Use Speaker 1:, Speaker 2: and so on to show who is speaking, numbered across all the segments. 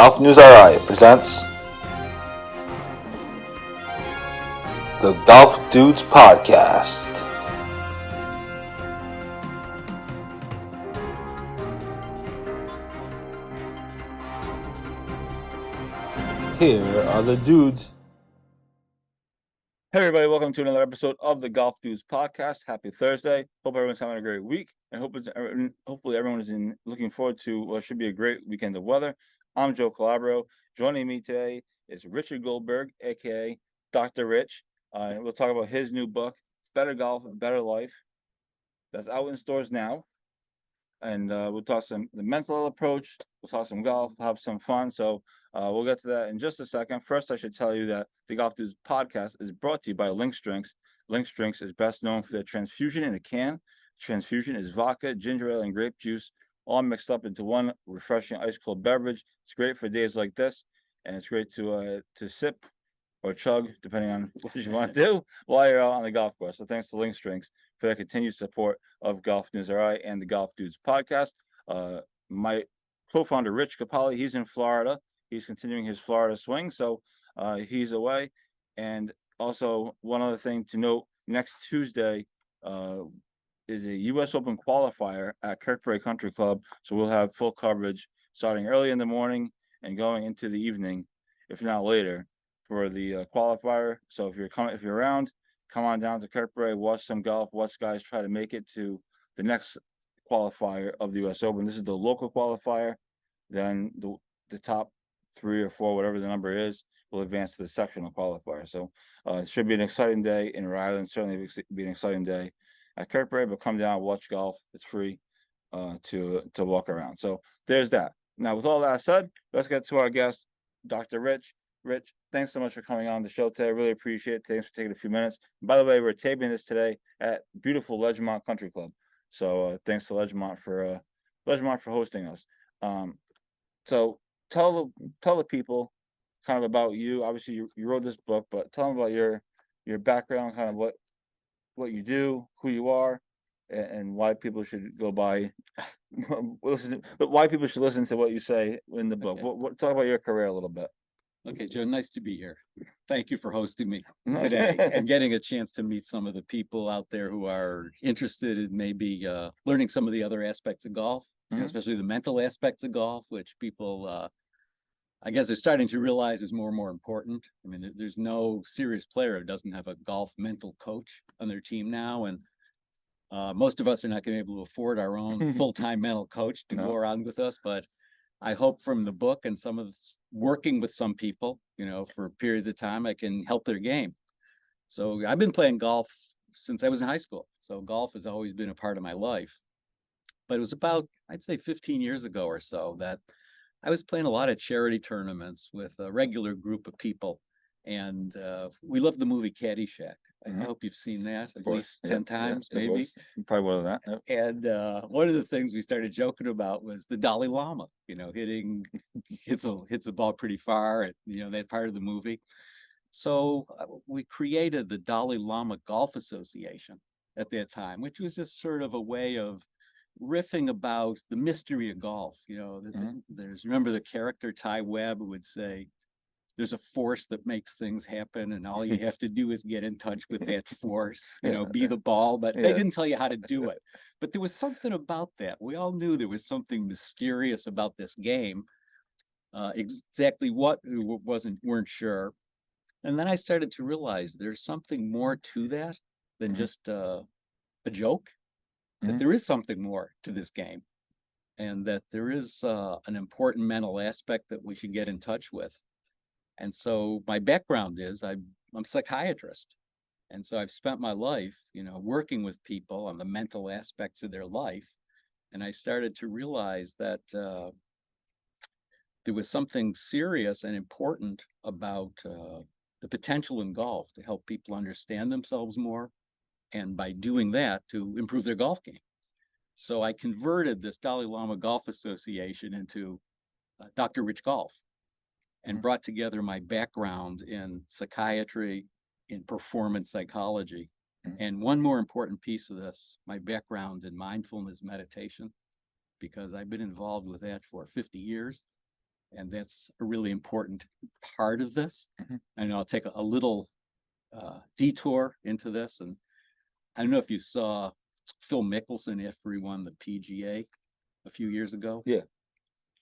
Speaker 1: Golf News RI presents the Golf Dudes Podcast. Here are the dudes.
Speaker 2: Hey everybody, welcome to another episode of the Golf Dudes podcast. Happy Thursday. Hope everyone's having a great week and hope it's, er, er, hopefully everyone is in looking forward to what should be a great weekend of weather. I'm Joe Calabro. Joining me today is Richard Goldberg, aka Dr. Rich. Uh, we'll talk about his new book, Better Golf, Better Life. That's out in stores now. And uh, we'll talk some the mental approach. We'll talk some golf, have some fun. So uh, we'll get to that in just a second. First, I should tell you that the Golf Dudes podcast is brought to you by Links Drinks. Links Drinks is best known for their transfusion in a can. Transfusion is vodka, ginger ale, and grape juice, all mixed up into one refreshing ice cold beverage. It's great for days like this, and it's great to uh to sip or chug, depending on what you want to do while you're out on the golf course. So thanks to Links Drinks for their continued support of Golf News RI and the Golf Dudes podcast. Uh, my co-founder Rich Capali, he's in Florida. He's continuing his Florida swing, so uh, he's away. And also, one other thing to note: next Tuesday uh, is a U.S. Open qualifier at Kirkbrae Country Club, so we'll have full coverage starting early in the morning and going into the evening, if not later, for the uh, qualifier. So if you're coming, if you're around, come on down to Kirkbrae, watch some golf, watch guys try to make it to the next qualifier of the U.S. Open. This is the local qualifier. Then the the top three or four, whatever the number is, will advance to the sectional qualifier. So uh, it should be an exciting day in Rhode Island. Certainly be an exciting day at Kirkbrae, but come down, watch golf. It's free uh, to to walk around. So there's that. Now, with all that said, let's get to our guest, Dr. Rich. Rich, thanks so much for coming on the show today. I really appreciate it. Thanks for taking a few minutes. By the way, we're taping this today at beautiful Ledgemont Country Club. So uh, thanks to Ledgemont for uh, Ledgemont for hosting us. Um, so tell the tell the people kind of about you. Obviously, you, you wrote this book, but tell them about your your background, kind of what what you do, who you are, and, and why people should go by listen. But why people should listen to what you say in the book.
Speaker 3: Okay.
Speaker 2: What, what talk about your career a little bit.
Speaker 3: Okay, Joe, nice to be here. Thank you for hosting me today and getting a chance to meet some of the people out there who are interested in maybe uh, learning some of the other aspects of golf,
Speaker 2: Mhm.
Speaker 3: especially the mental aspects of golf, which people, uh, I guess, they're starting to realize is more and more important. I mean, there- there's no serious player who doesn't have a golf mental coach on their team now, and uh, most of us are not going to be able to afford our own full-time mental coach to
Speaker 2: No.
Speaker 3: go around with us, but I hope from the book and some of this, working with some people, you know, for periods of time, I can help their game. So I've been playing golf since I was in high school. So golf has always been a part of my life. But it was about, I'd say 15 years ago or so that I was playing a lot of charity tournaments with a regular group of people. And uh, we loved the movie Caddyshack. I
Speaker 2: Mhm.
Speaker 3: hope you've seen that at
Speaker 2: course,
Speaker 3: least
Speaker 2: yeah,
Speaker 3: 10
Speaker 2: yeah,
Speaker 3: times,
Speaker 2: of
Speaker 3: maybe.
Speaker 2: Probably more than that.
Speaker 3: And uh, one of the things we started joking about was the Dalai Lama, you know, hitting hits a hits a ball pretty far, at, you know, that part of the movie. So uh, we created the Dalai Lama Golf Association at that time, which was just sort of a way of riffing about the mystery of golf. You know, that
Speaker 2: Mhm.
Speaker 3: there's remember the character Ty Webb would say, "There's a force that makes things happen, and all you have to do is get in touch with that force. You know,
Speaker 2: Yeah.
Speaker 3: be the ball." But they
Speaker 2: Yeah.
Speaker 3: didn't tell you how to do it. But there was something about that. We all knew there was something mysterious about this game. Uh, exactly what we w- wasn't weren't sure. And then I started to realize there's something more to that than
Speaker 2: Mhm.
Speaker 3: just uh, a joke. That
Speaker 2: Mhm.
Speaker 3: there is something more to this game, and that there is uh, an important mental aspect that we should get in touch with. And so my background is I'm I'm a psychiatrist. And so I've spent my life, you know, working with people on the mental aspects of their life. And I started to realize that uh, there was something serious and important about uh, the potential in golf to help people understand themselves more. And by doing that, to improve their golf game. So I converted this Dalai Lama Golf Association into uh, Dr. Rich Golf and
Speaker 2: Mhm.
Speaker 3: brought together my background in psychiatry, in performance psychology.
Speaker 2: Mhm.
Speaker 3: And one more important piece of this, my background in mindfulness meditation, because I've been involved with that for 50 years. And that's a really important part of this.
Speaker 2: Mhm.
Speaker 3: And I'll take a- a little uh, detour into this and I don't know if you saw Phil Mickelson after he won the PGA a few years ago.
Speaker 2: Yeah.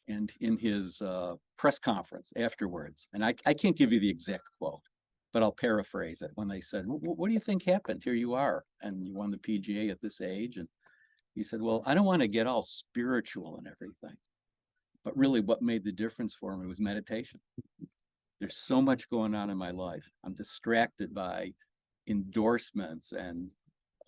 Speaker 3: And in his uh, press conference afterwards, and I, I can't give you the exact quote, but I'll paraphrase it when they said, "Wh- wh- what do you think happened? Here you are, and you won the PGA at this age. And he said, well, I don't want to get all spiritual and everything. But really what made the difference for me was meditation. There's so much going on in my life. I'm distracted by endorsements and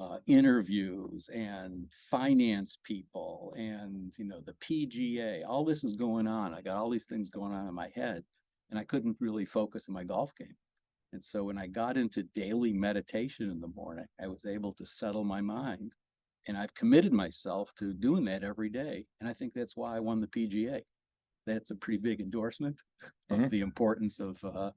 Speaker 3: uh, interviews and finance people and you know the PGA. All this is going on. I got all these things going on in my head, and I couldn't really focus in my golf game. And so when I got into daily meditation in the morning, I was able to settle my mind, and I've committed myself to doing that every day. And I think that's why I won the PGA. That's a pretty big endorsement of
Speaker 2: Mhm.
Speaker 3: the importance of uh,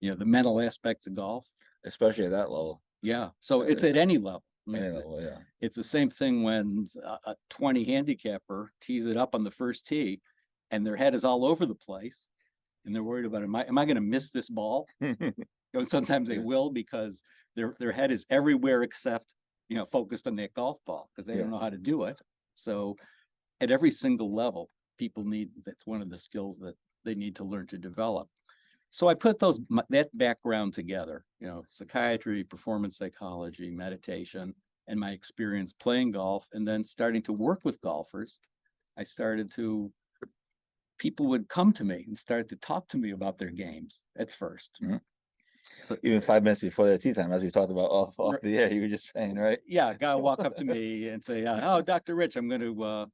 Speaker 3: you know the mental aspects of golf.
Speaker 2: especially at that level.
Speaker 3: Yeah, so it's at any level. I mean, it's-
Speaker 2: yeah.
Speaker 3: it's the same thing when a, a twenty handicapper tees it up on the first tee and their head is all over the place. And they're worried about, am I, am I gonna miss this ball? You know, sometimes they
Speaker 2: Yeah.
Speaker 3: will because their, their head is everywhere except, you know, focused on that golf ball, because they
Speaker 2: Yeah.
Speaker 3: don't know how to do it. So at every single level, people need, that's one of the skills that they need to learn to develop. So I put those, my- that background together, you know, psychiatry, performance psychology, meditation, and my experience playing golf and then starting to work with golfers. I started to, people would come to me and start to talk to me about their games at first.
Speaker 2: Mhm.
Speaker 3: So,
Speaker 2: Even five minutes before the tee time, as we talked about off, off
Speaker 3: Right.
Speaker 2: the air, you were just saying, right?
Speaker 3: yeah, a guy walk up to me and say, uh, "Oh, Dr. Rich, I'm going to, uh,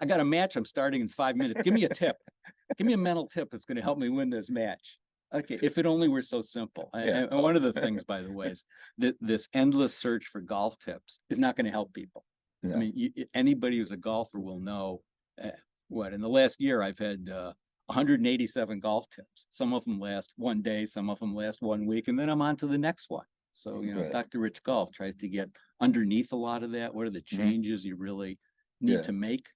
Speaker 3: I got a match. I'm starting in five minutes. Give me a tip. Give me a mental tip that's going to help me win this match." Okay, if it only were so simple. A-
Speaker 2: Yeah.
Speaker 3: And, one of the things, by the way, is that this endless search for golf tips is not going to help people. I
Speaker 2: No.
Speaker 3: mean, you, i- anybody who's a golfer will know uh, what in the last year I've had uh, 187 golf tips. Some of them last one day, some of them last one week, and then I'm on to the next one. So, you know,
Speaker 2: Right.
Speaker 3: Dr. Rich Golf tries to get underneath a lot of that. What are the changes you really need
Speaker 2: Yeah.
Speaker 3: to make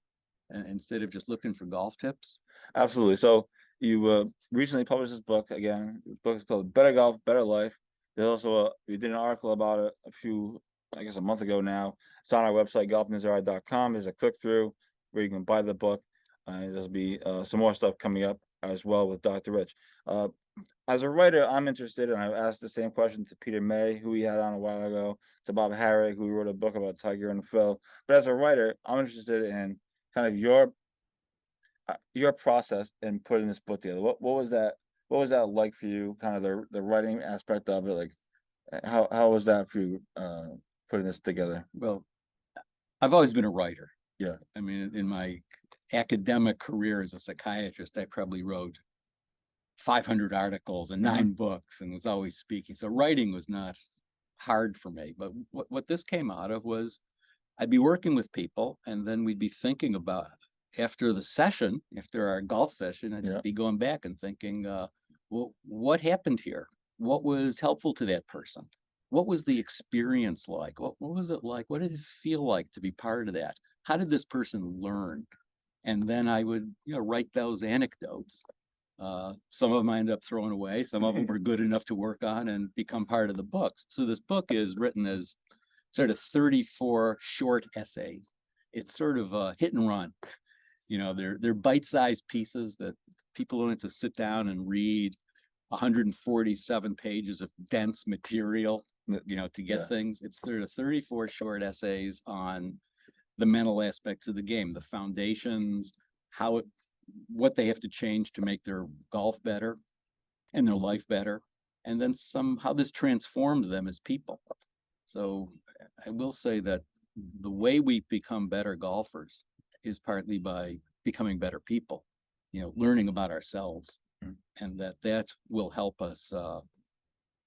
Speaker 3: uh, instead of just looking for golf tips?
Speaker 2: Absolutely. So you uh, recently published this book again. The book is called Better Golf, Better Life. There's also a, did an article about it a few, I guess, a month ago now. It's on our website, golfnewsri.com. There's a click through where you can buy the book. And there'll be uh, some more stuff coming up as well with Dr. Rich. Uh, as a writer, I'm interested, and I've asked the same question to Peter May, who we had on a while ago, to Bob Harig, who wrote a book about Tiger and Phil. But as a writer, I'm interested in kind of your uh, your process in putting this book together. What what was that? What was that like for you? Kind of the the writing aspect of it. Like, uh, how how was that for you? Uh, putting this together.
Speaker 3: Well, I've always been a writer.
Speaker 2: Yeah.
Speaker 3: I mean, in my academic career as a psychiatrist, I probably wrote 500 articles and
Speaker 2: Mhm.
Speaker 3: nine books and was always speaking. So writing was not hard for me. But what, what this came out of was I'd be working with people and then we'd be thinking about after the session, after our golf session, I'd
Speaker 2: Yeah.
Speaker 3: be going back and thinking, uh, well, what happened here? What was helpful to that person? What was the experience like? What, what was it like? What did it feel like to be part of that? How did this person learn? And then I would, you know, write those anecdotes. Uh, some of them I end up throwing away. Some of them were good enough to work on and become part of the books. So this book is written as sort of 34 short essays. It's sort of a hit and run. You know, they're they're bite-sized pieces that people don't have to sit down and read 147 pages of dense material, you know, to get
Speaker 2: yeah.
Speaker 3: things. It's there are 34 short essays on the mental aspects of the game, the foundations, how it, what they have to change to make their golf better and their life better, and then some how this transforms them as people. So I will say that the way we become better golfers is partly by becoming better people, you know, learning about ourselves,
Speaker 2: Mm.
Speaker 3: and that that will help us uh,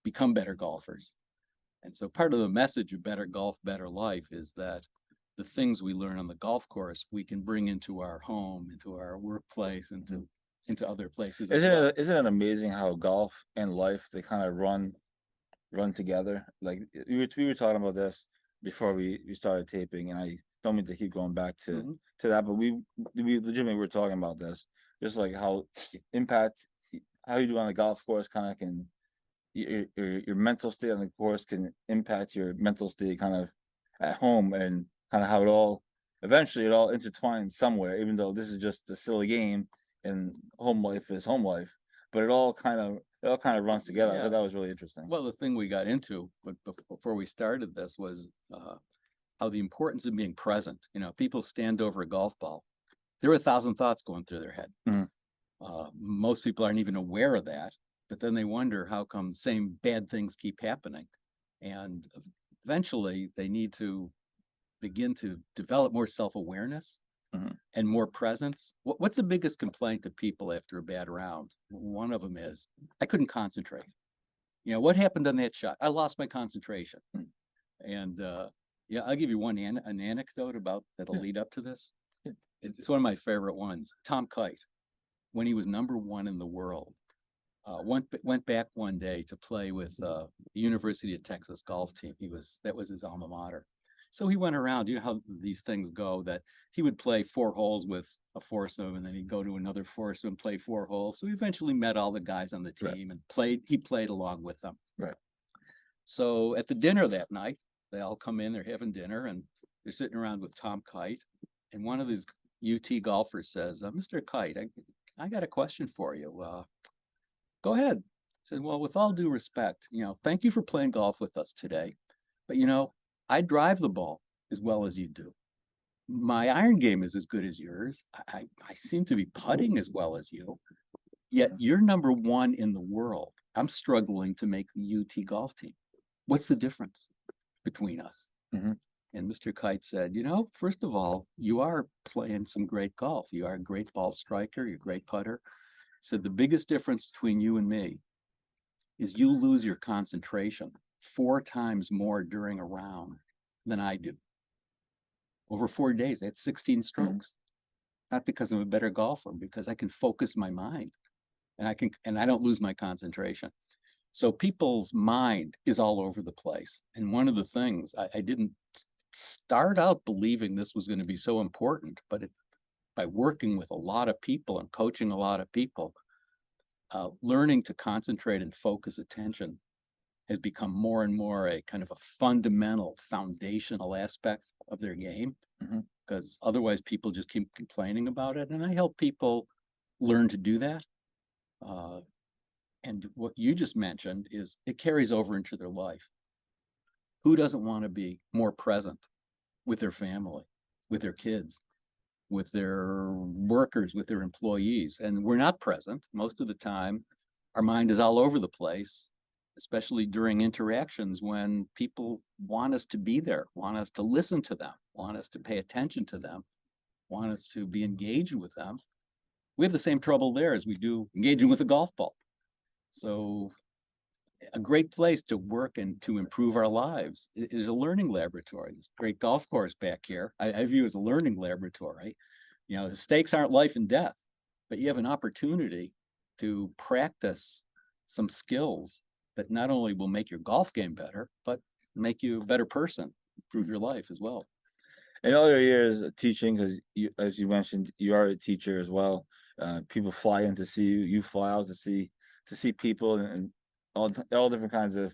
Speaker 3: become better golfers. And so part of the message of better golf, better life is that the things we learn on the golf course, we can bring into our home, into our workplace, into into other places.
Speaker 2: Isn't
Speaker 3: well.
Speaker 2: it isn't it amazing how golf and life they kind of run run together? Like we were we were talking about this before we we started taping, and I don't mean to keep going back to
Speaker 3: Mhm.
Speaker 2: to that, but we we legitimately were talking about this just like how impact, how you do on the golf course kind of can. Your, your, your mental state on the course can impact your mental state kind of at home and kind of how it all. Eventually, it all intertwines somewhere, even though this is just a silly game and home life is home life. But it all kind of, it all kind of runs together. I
Speaker 3: Yeah.
Speaker 2: thought that was really interesting.
Speaker 3: Well, the thing we got into, but bef- before we started this was, uh, how the importance of being present, you know, people stand over a golf ball. There are a thousand thoughts going through their head.
Speaker 2: Mhm.
Speaker 3: Uh, most people aren't even aware of that, but then they wonder how come the same bad things keep happening. And eventually they need to begin to develop more self-awareness
Speaker 2: Mhm.
Speaker 3: and more presence. What, what's the biggest complaint to people after a bad round? One of them is, I couldn't concentrate. You know, what happened on that shot? I lost my concentration.
Speaker 2: Mm.
Speaker 3: And, uh, yeah, I'll give you one an, an anecdote about that'll
Speaker 2: Yeah.
Speaker 3: lead up to this.
Speaker 2: Yeah.
Speaker 3: It's one of my favorite ones. Tom Kite, when he was number one in the world, uh, went, b- went back one day to play with, uh, the University of Texas golf team. He was, that was his alma mater. So he went around, you know how these things go, that he would play four holes with a foursome and then he'd go to another foursome, and play four holes. So he eventually met all the guys on the
Speaker 2: Right.
Speaker 3: team and played, he played along with them.
Speaker 2: Right.
Speaker 3: So at the dinner that night, they all come in, they're having dinner and they're sitting around with Tom Kite. And one of these UT golfers says, uh, Mr. Kite, I, I got a question for you. Uh, go ahead. I said, well, with all due respect, you know, thank you for playing golf with us today. But you know, I drive the ball as well as you do. My iron game is as good as yours. I, I, I seem to be putting as well as you. Yet you're number one in the world. I'm struggling to make the UT golf team. What's the difference between us?
Speaker 2: Mhm.
Speaker 3: And Mr. Kite said, you know, first of all, you are playing some great golf. You are a great ball striker. You're a great putter. Said the biggest difference between you and me is you lose your concentration four times more during a round than I do. Over four days, that's 16 strokes. Not because I'm a better golfer, because I can focus my mind and I can, and I don't lose my concentration. So people's mind is all over the place. And one of the things I, I didn't start out believing this was going to be so important, but it, by working with a lot of people and coaching a lot of people, uh, learning to concentrate and focus attention has become more and more a kind of a fundamental foundational aspect of their game. Because otherwise people just keep complaining about it. And I help people learn to do that. Uh, and what you just mentioned is it carries over into their life. Who doesn't want to be more present with their family, with their kids, with their workers, with their employees? And we're not present most of the time. Our mind is all over the place, especially during interactions when people want us to be there, want us to listen to them, want us to pay attention to them, want us to be engaged with them. We have the same trouble there as we do engaging with a golf ball. So a great place to work and to improve our lives is a learning laboratory. This great golf course back here, I, I view as a learning laboratory. You know, the stakes aren't life and death, but you have an opportunity to practice some skills that not only will make your golf game better, but make you a better person, improve your life as well.
Speaker 2: In all your years of teaching, because you, as you mentioned, you are a teacher as well. Uh, people fly in to see you. You fly out to see to see people and, and all all different kinds of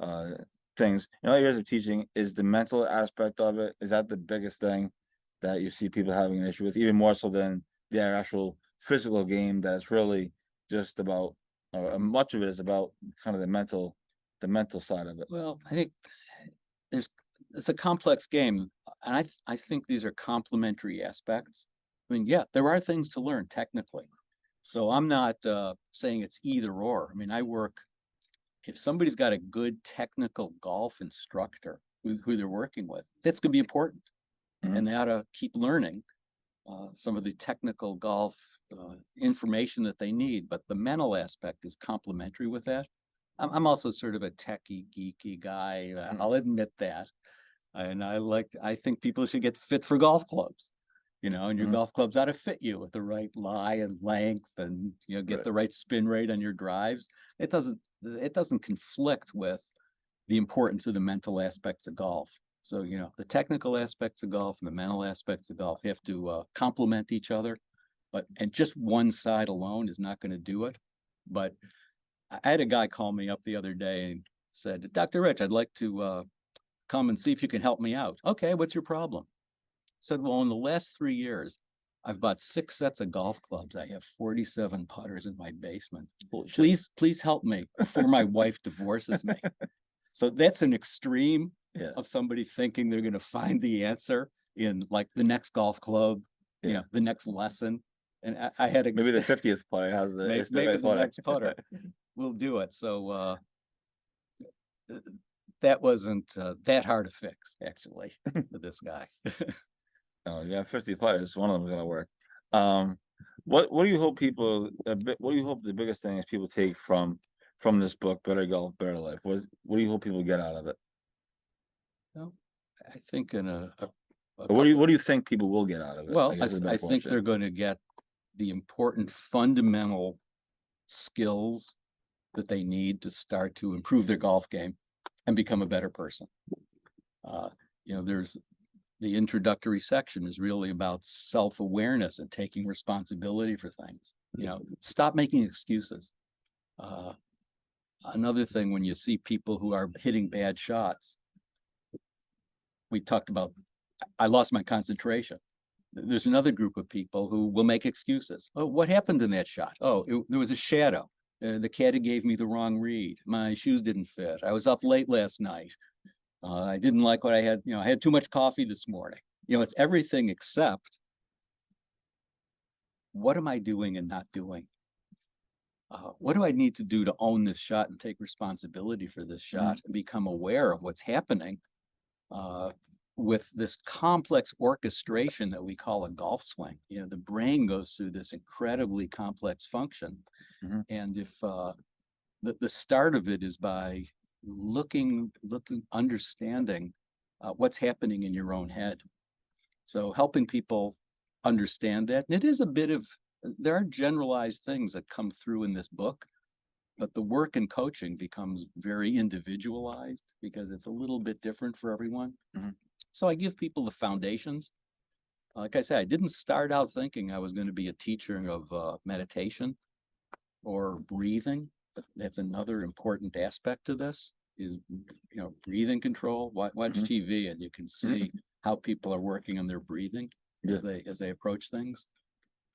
Speaker 2: uh, things. In all years of teaching, is the mental aspect of it is that the biggest thing that you see people having an issue with, even more so than their actual physical game. That's really just about, or much of it is about kind of the mental, the mental side of it.
Speaker 3: Well, I think there's, it's a complex game, and I, I think these are complementary aspects. I mean, yeah, there are things to learn technically. So I'm not, uh, saying it's either or. I mean, I work, if somebody's got a good technical golf instructor who, who they're working with, that's gonna be important.
Speaker 2: Mhm.
Speaker 3: And they ought to keep learning, uh, some of the technical golf, uh, information that they need, but the mental aspect is complementary with that. I'm, I'm also sort of a techie geeky guy. uh,
Speaker 2: Mm.
Speaker 3: I'll admit that. And I like, I think people should get fit for golf clubs. You know, and your
Speaker 2: Mhm.
Speaker 3: golf clubs ought to fit you with the right lie and length and, you know, get
Speaker 2: Right.
Speaker 3: the right spin rate on your drives. It doesn't, it doesn't conflict with the importance of the mental aspects of golf. So, you know, the technical aspects of golf and the mental aspects of golf have to uh, complement each other. But, and just one side alone is not gonna do it. But I I had a guy call me up the other day and said, Dr. Rich, I'd like to uh come and see if you can help me out. Okay, what's your problem? Said, well, in the last three years, I've bought six sets of golf clubs. I have forty-seven putters in my basement. Please, please help me before my wife divorces me. So that's an extreme
Speaker 2: Yeah.
Speaker 3: of somebody thinking they're gonna find the answer in like the next golf club, you know, the next lesson. And I, I had a.
Speaker 2: Maybe the fiftieth putter has the.
Speaker 3: May-
Speaker 2: it's
Speaker 3: maybe the
Speaker 2: putter.
Speaker 3: next putter. We'll do it. So, uh, that wasn't, uh, that hard to fix, actually, for this guy.
Speaker 2: Oh, you got fifty players, one of them's gonna work. Um, what, what do you hope people, a bit, what do you hope the biggest thing is people take from, from this book, Better Golf, Better Life? What is, what do you hope people get out of it?
Speaker 3: I think in a. a- a
Speaker 2: Or what do you,
Speaker 3: couple-
Speaker 2: what do you think people will get out of it?
Speaker 3: Well, I,
Speaker 2: guess is
Speaker 3: th-
Speaker 2: the
Speaker 3: I think
Speaker 2: question.
Speaker 3: they're going to get the important fundamental skills that they need to start to improve their golf game and become a better person. Uh, you know, there's, the introductory section is really about self-awareness and taking responsibility for things. You know, stop making excuses. Uh, another thing, when you see people who are hitting bad shots, we talked about, I lost my concentration. There's another group of people who will make excuses. Oh, what happened in that shot? Oh, it- there was a shadow. Uh, the caddy gave me the wrong read. My shoes didn't fit. I was up late last night. Uh, I didn't like what I had, you know, I had too much coffee this morning. You know, it's everything except what am I doing and not doing? Uh, what do I need to do to own this shot and take responsibility for this shot and become aware of what's happening? Uh, with this complex orchestration that we call a golf swing. You know, the brain goes through this incredibly complex function.
Speaker 2: Mhm.
Speaker 3: And if uh, the, the start of it is by looking, looking, understanding uh, what's happening in your own head. So helping people understand that. And it is a bit of, there are generalized things that come through in this book. But the work and coaching becomes very individualized because it's a little bit different for everyone.
Speaker 2: Mhm.
Speaker 3: So I give people the foundations. Like I said, I didn't start out thinking I was going to be a teacher of uh, meditation or breathing. That's another important aspect to this is, you know, breathing control. Watch, watch
Speaker 2: Mhm.
Speaker 3: TV and you can see how people are working on their breathing as they, as they approach things.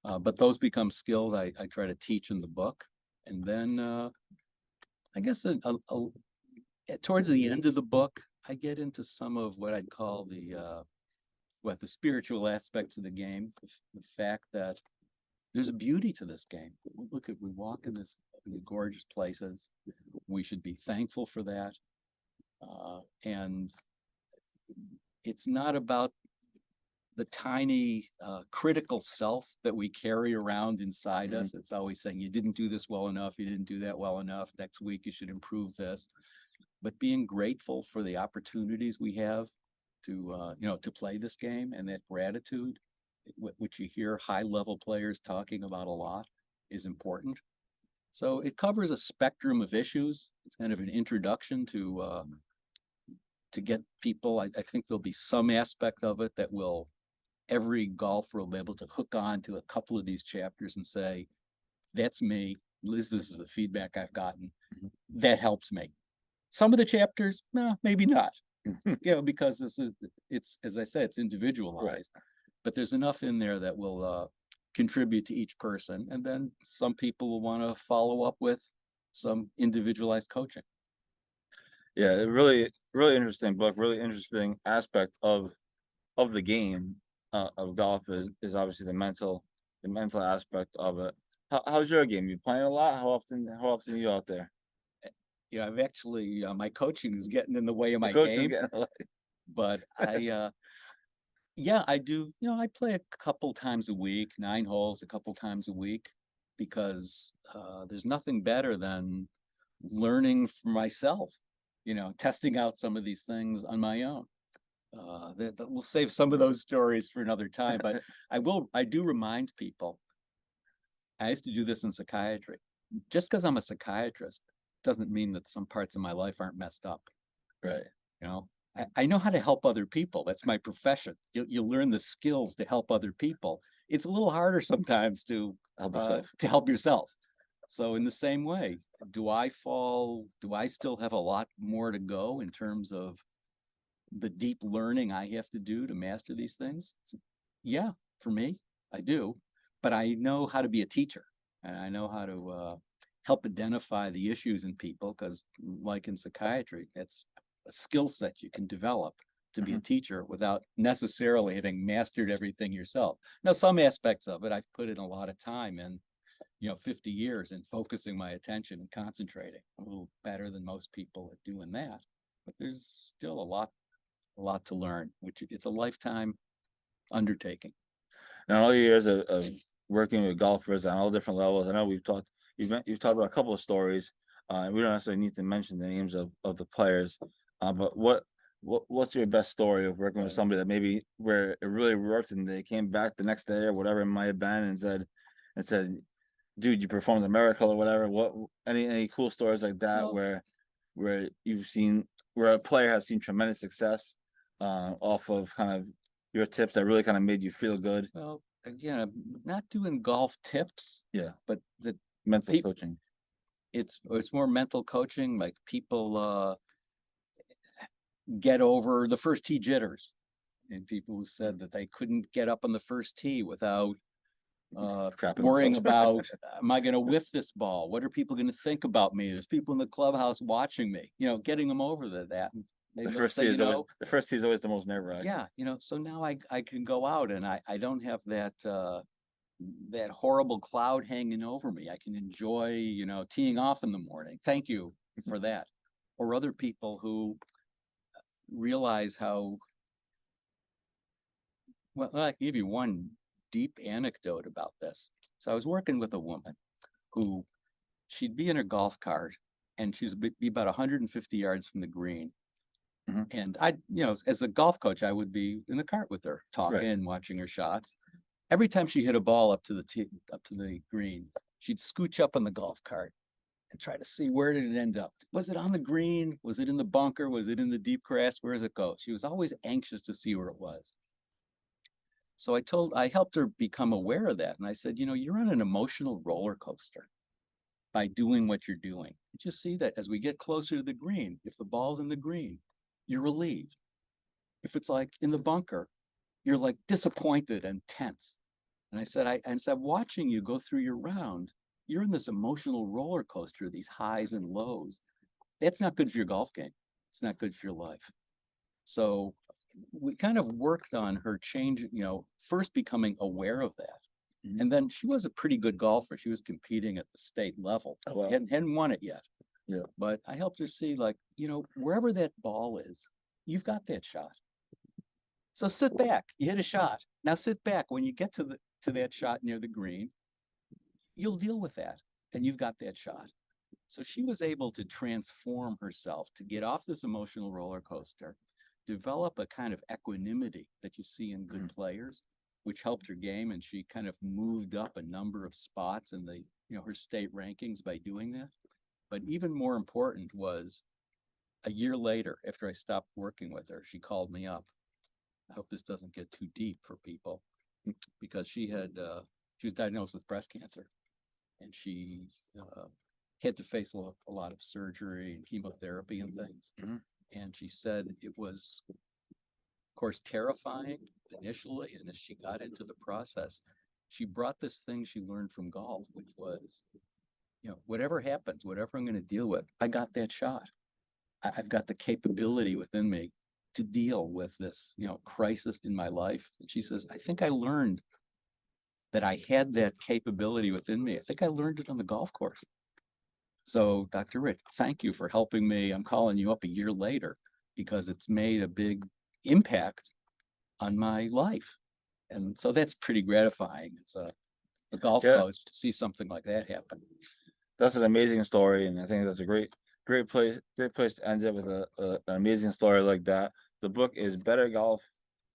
Speaker 3: Uh, but those become skills I, I try to teach in the book. And then, uh, I guess, a, a, a- at- towards the end of the book, I get into some of what I'd call the, uh, what the spiritual aspects of the game, the, f- the fact that there's a beauty to this game. Look at, we walk in this, these gorgeous places. We should be thankful for that. Uh, and it's not about the tiny uh, critical self that we carry around inside
Speaker 2: Mhm.
Speaker 3: us. It's always saying, you didn't do this well enough, you didn't do that well enough. Next week, you should improve this. But being grateful for the opportunities we have to, uh, you know, to play this game and that gratitude, which you hear high level players talking about a lot, is important. So it covers a spectrum of issues. It's kind of an introduction to, uh, to get people, I, I think there'll be some aspect of it that will, every golfer will be able to hook on to a couple of these chapters and say, that's me. Liz, this is the feedback I've gotten.
Speaker 2: Mhm.
Speaker 3: That helps me. Some of the chapters, no, maybe not. You know, because this is, it's, as I said, it's individualized. But there's enough in there that will, uh, contribute to each person. And then some people will want to follow up with some individualized coaching.
Speaker 2: Yeah, really, really interesting book, really interesting aspect of, of the game, uh, of golf is, is obviously the mental, the mental aspect of it. How, how's your game? You playing a lot? How often, how often are you out there?
Speaker 3: You know, I've actually, uh, my coaching is getting in the way of my game.
Speaker 2: getting a lot-
Speaker 3: but I, uh, yeah, I do, you know, I play a couple times a week, nine holes a couple times a week. Because, uh, there's nothing better than learning for myself, you know, testing out some of these things on my own. Uh, that, that we'll save some of those stories for another time, but I will, I do remind people. I used to do this in psychiatry. Just because I'm a psychiatrist doesn't mean that some parts of my life aren't messed up
Speaker 2: Right.
Speaker 3: you know I, I know how to help other people that's my profession you, you learn the skills to help other people it's a little harder sometimes to
Speaker 2: Help
Speaker 3: uh,
Speaker 2: yourself.
Speaker 3: to help yourself. So in the same way, do I fall, do I still have a lot more to go in terms of the deep learning I have to do to master these things? Yeah, for me, I do, but I know how to be a teacher and I know how to uh, help identify the issues in people because like in psychiatry, it's a skill set you can develop to be a teacher without necessarily having mastered everything yourself. Now, some aspects of it, I've put in a lot of time in, you know, fifty years in focusing my attention and concentrating. I'm a little better than most people at doing that. But there's still a lot, a lot to learn, which it's a lifetime undertaking.
Speaker 2: Now, all your years of, of working with golfers on all different levels, I know we've talked, you've, you've talked about a couple of stories. Uh, and we don't necessarily need to mention the names of, of the players, uh, but what, what, what's your best story of working with somebody that maybe where it really worked and they came back the next day or whatever it might have been and said, and said, dude, you performed a miracle or whatever, what, any, any cool stories like that
Speaker 3: Well-
Speaker 2: where, where you've seen, where a player has seen tremendous success, uh, off of kind of your tips that really kind of made you feel good?
Speaker 3: Well, again, I'm not doing golf tips.
Speaker 2: Yeah.
Speaker 3: But the
Speaker 2: mental
Speaker 3: Peop-
Speaker 2: coaching.
Speaker 3: it's it's more mental coaching like people uh get over the first tee jitters and people who said that they couldn't get up on the first tee without uh
Speaker 2: Crapping
Speaker 3: worrying
Speaker 2: themselves.
Speaker 3: about am i going to whiff this ball? What are people going to think about me? There's people in the clubhouse watching me you know getting them over the, that and they
Speaker 2: The
Speaker 3: look-
Speaker 2: first
Speaker 3: say,
Speaker 2: tee
Speaker 3: you
Speaker 2: is always,
Speaker 3: know,
Speaker 2: the first tee is always the most nerve wracking.
Speaker 3: yeah you know so now i i can go out and i i don't have that uh that horrible cloud hanging over me. I can enjoy you know teeing off in the morning. Thank you for that. Or other people who realize how well i can give you one deep anecdote about this. So i was working with a woman who she'd be in her golf cart and she's be about 150 yards from the green.
Speaker 2: Mhm.
Speaker 3: and i you know as a golf coach i would be in the cart with her talking watching her shots. Every time she hit a ball up to the tee, up to the green she'd scooch up on the golf cart and try to see where did it end up. Was it on the green? Was it in the bunker? Was it in the deep grass? Where does it go? She was always anxious to see where it was. So i told i helped her become aware of that and i said you know you're on an emotional roller coaster by doing what you're doing. Just see that as we get closer to the green if the ball's in the green you're relieved. If it's like in the bunker you're like disappointed and tense. And i said i and said watching you go through your round you're in this emotional roller coaster these highs and lows that's not good for your golf game. It's not good for your life. So we kind of worked on her change you know first becoming aware of that
Speaker 2: Mhm.
Speaker 3: and then she was a pretty good golfer. She was competing at the state level.
Speaker 2: Oh, wow.
Speaker 3: hadn't, hadn't won it yet
Speaker 2: Yeah.
Speaker 3: but i helped her see like you know wherever that ball is you've got that shot. So sit back you hit a shot. Now sit back. When you get to the to that shot near the green you'll deal with that and you've got that shot. So she was able to transform herself to get off this emotional roller coaster develop a kind of equanimity that you see in good players which helped her game and she kind of moved up a number of spots in the you know her state rankings by doing that. But even more important was a year later after i stopped working with her she called me up. I hope this doesn't get too deep for people because she had uh, she was diagnosed with breast cancer and she uh, had to face a lot, a lot of surgery and chemotherapy and things.
Speaker 2: Mhm.
Speaker 3: and she said it was of course terrifying initially and as she got into the process she brought this thing she learned from golf which was you know whatever happens whatever i'm going to deal with i got that shot. I, i've got the capability within me to deal with this you know crisis in my life. And she says i think i learned that i had that capability within me i think i learned it on the golf course so dr rich thank you for helping me i'm calling you up a year later because it's made a big impact on my life and so that's pretty gratifying as a, a golf
Speaker 2: Yeah.
Speaker 3: coach to see something like that happen
Speaker 2: That's an amazing story, and I think that's a great, great place, great place to end it with a, a an amazing story like that. The book is Better Golf,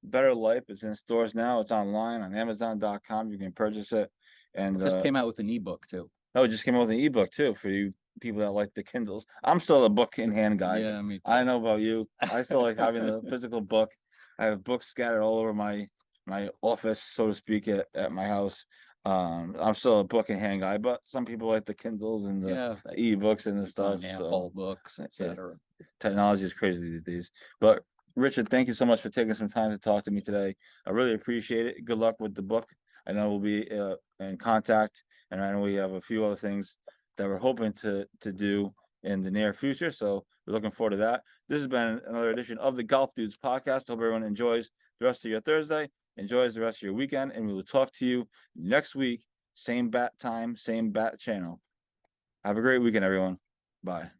Speaker 2: Better Life. is in stores now. It's online on Amazon.com. You can purchase it. And
Speaker 3: just
Speaker 2: uh,
Speaker 3: came out with an ebook too
Speaker 2: oh, it just came out with an ebook too for you people that like the Kindles. I'm still a book in hand guy.
Speaker 3: yeah i mean
Speaker 2: I know about you. I still like having the physical book. I have books scattered all over my my office, so to speak, at, at my house. Um, I'm still a book in hand guy, but some people like the Kindles and the
Speaker 3: Yeah.
Speaker 2: ebooks and the
Speaker 3: It's on
Speaker 2: stuff.
Speaker 3: Apple
Speaker 2: so
Speaker 3: books, etc.
Speaker 2: technology is crazy these days. But Richard, thank you so much for taking some time to talk to me today. I really appreciate it. Good luck with the book. I know we'll be uh, in contact, and I know we have a few other things that we're hoping to to do in the near future. So we're looking forward to that. This has been another edition of the Golf Dudes podcast. Hope everyone enjoys the rest of your Thursday, enjoys the rest of your weekend, and we will talk to you next week. Same bat time, same bat channel. Have a great weekend, everyone. Bye.